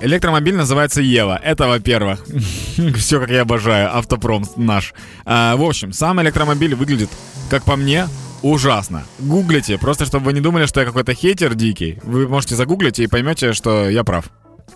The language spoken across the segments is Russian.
Электромобиль называется Ева. Это, во-первых. Все, как я обожаю. Автопром наш. А, в общем, сам электромобиль выглядит, как по мне, ужасно. Гуглите, просто чтобы вы не думали, что я какой-то хейтер дикий. Вы можете загуглить и поймете, что я прав.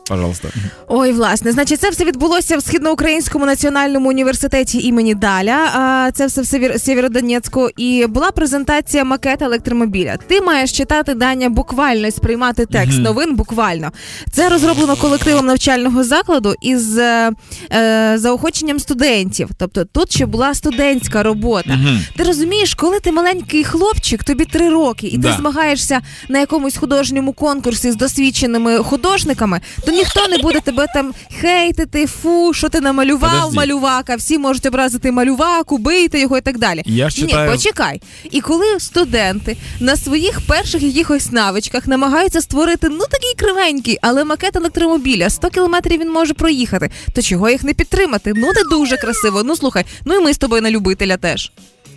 Пожалуйста. Ой, власне, значить, це все відбулося в східноукраїнському національному університеті імені Даля. А це все в Сєвєр- Сєвєродонецьку. І була презентація макета електромобіля. Ти маєш читати Даня буквально і сприймати текст новин буквально. Це розроблено колективом навчального закладу із е, е, заохоченням студентів. Тобто тут ще була студентська робота. Ти розумієш, коли ти маленький хлопчик, тобі три роки, і Да. ти змагаєшся на якомусь художньому конкурсі з досвідченими художниками, то ніхто не буде тебе там хейтити, фу, що ти намалював Подожди. малювака, всі можуть образити малюваку, бийте його і так далі. Я ж читаю- Ні, почекай. І коли студенти на своїх перших якихось навичках намагаються створити ну такий кривенький, але макет електромобіля, 100 кілометрів він може проїхати, то чого їх не підтримати? Ну не дуже красиво. Ну слухай, ну і ми з тобою на любителя теж.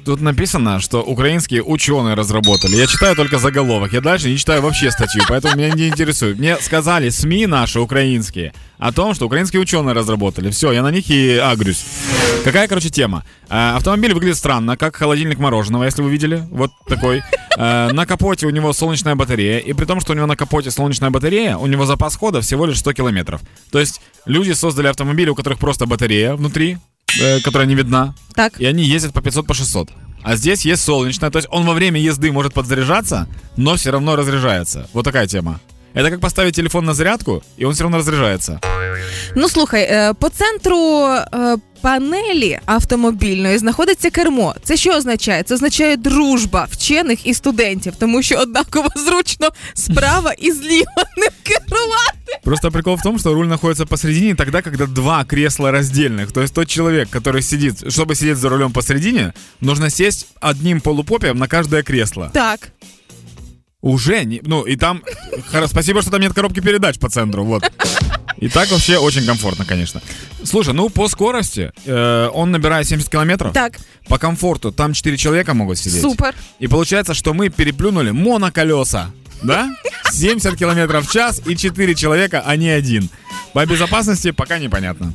Тут написано, что украинские ученые разработали. Я читаю только заголовок. Я дальше не читаю вообще статью, поэтому меня не интересует. Мне сказали СМИ наши украинские о том, что украинские ученые разработали. Все, я на них и агрюсь. Какая, короче, тема? Э, Автомобиль выглядит странно, как холодильник мороженого, если вы видели. Вот такой. Э, На капоте у него солнечная батарея. И при том, что у него на капоте солнечная батарея, у него запас хода всего лишь 100 километров. То есть люди создали автомобили, у которых просто батарея внутри, э, которая не видна. Так. И они ездят по 500, по 600. А здесь есть солнечная, то есть он во время езды может подзаряжаться, но все равно разряжается. Вот такая тема. Это как поставить телефон на зарядку, и он все равно разряжается. Ну слухай, е, по центру е, панелі автомобільної знаходиться кермо. Це що означає? Це означає дружба вчених і студентів, тому що однаково зручно справа і зліва ним керувати. Просто прикол в том, что руль находится посередине тогда, когда два кресла раздельных. То есть тот человек, который сидит, чтобы сидеть за рулем посередине, нужно сесть одним полупопием на каждое кресло. Так. Уже не... Ну, и там... Спасибо, что там нет коробки передач по центру, вот. И так вообще очень комфортно, конечно. Слушай, ну по скорости э, он набирает 70 километров. Так, По комфорту там 4 человека могут сидеть. супер. И получается, что мы переплюнули моноколеса. Да? 70 километров в час и 4 человека, а не один. По безопасности пока непонятно.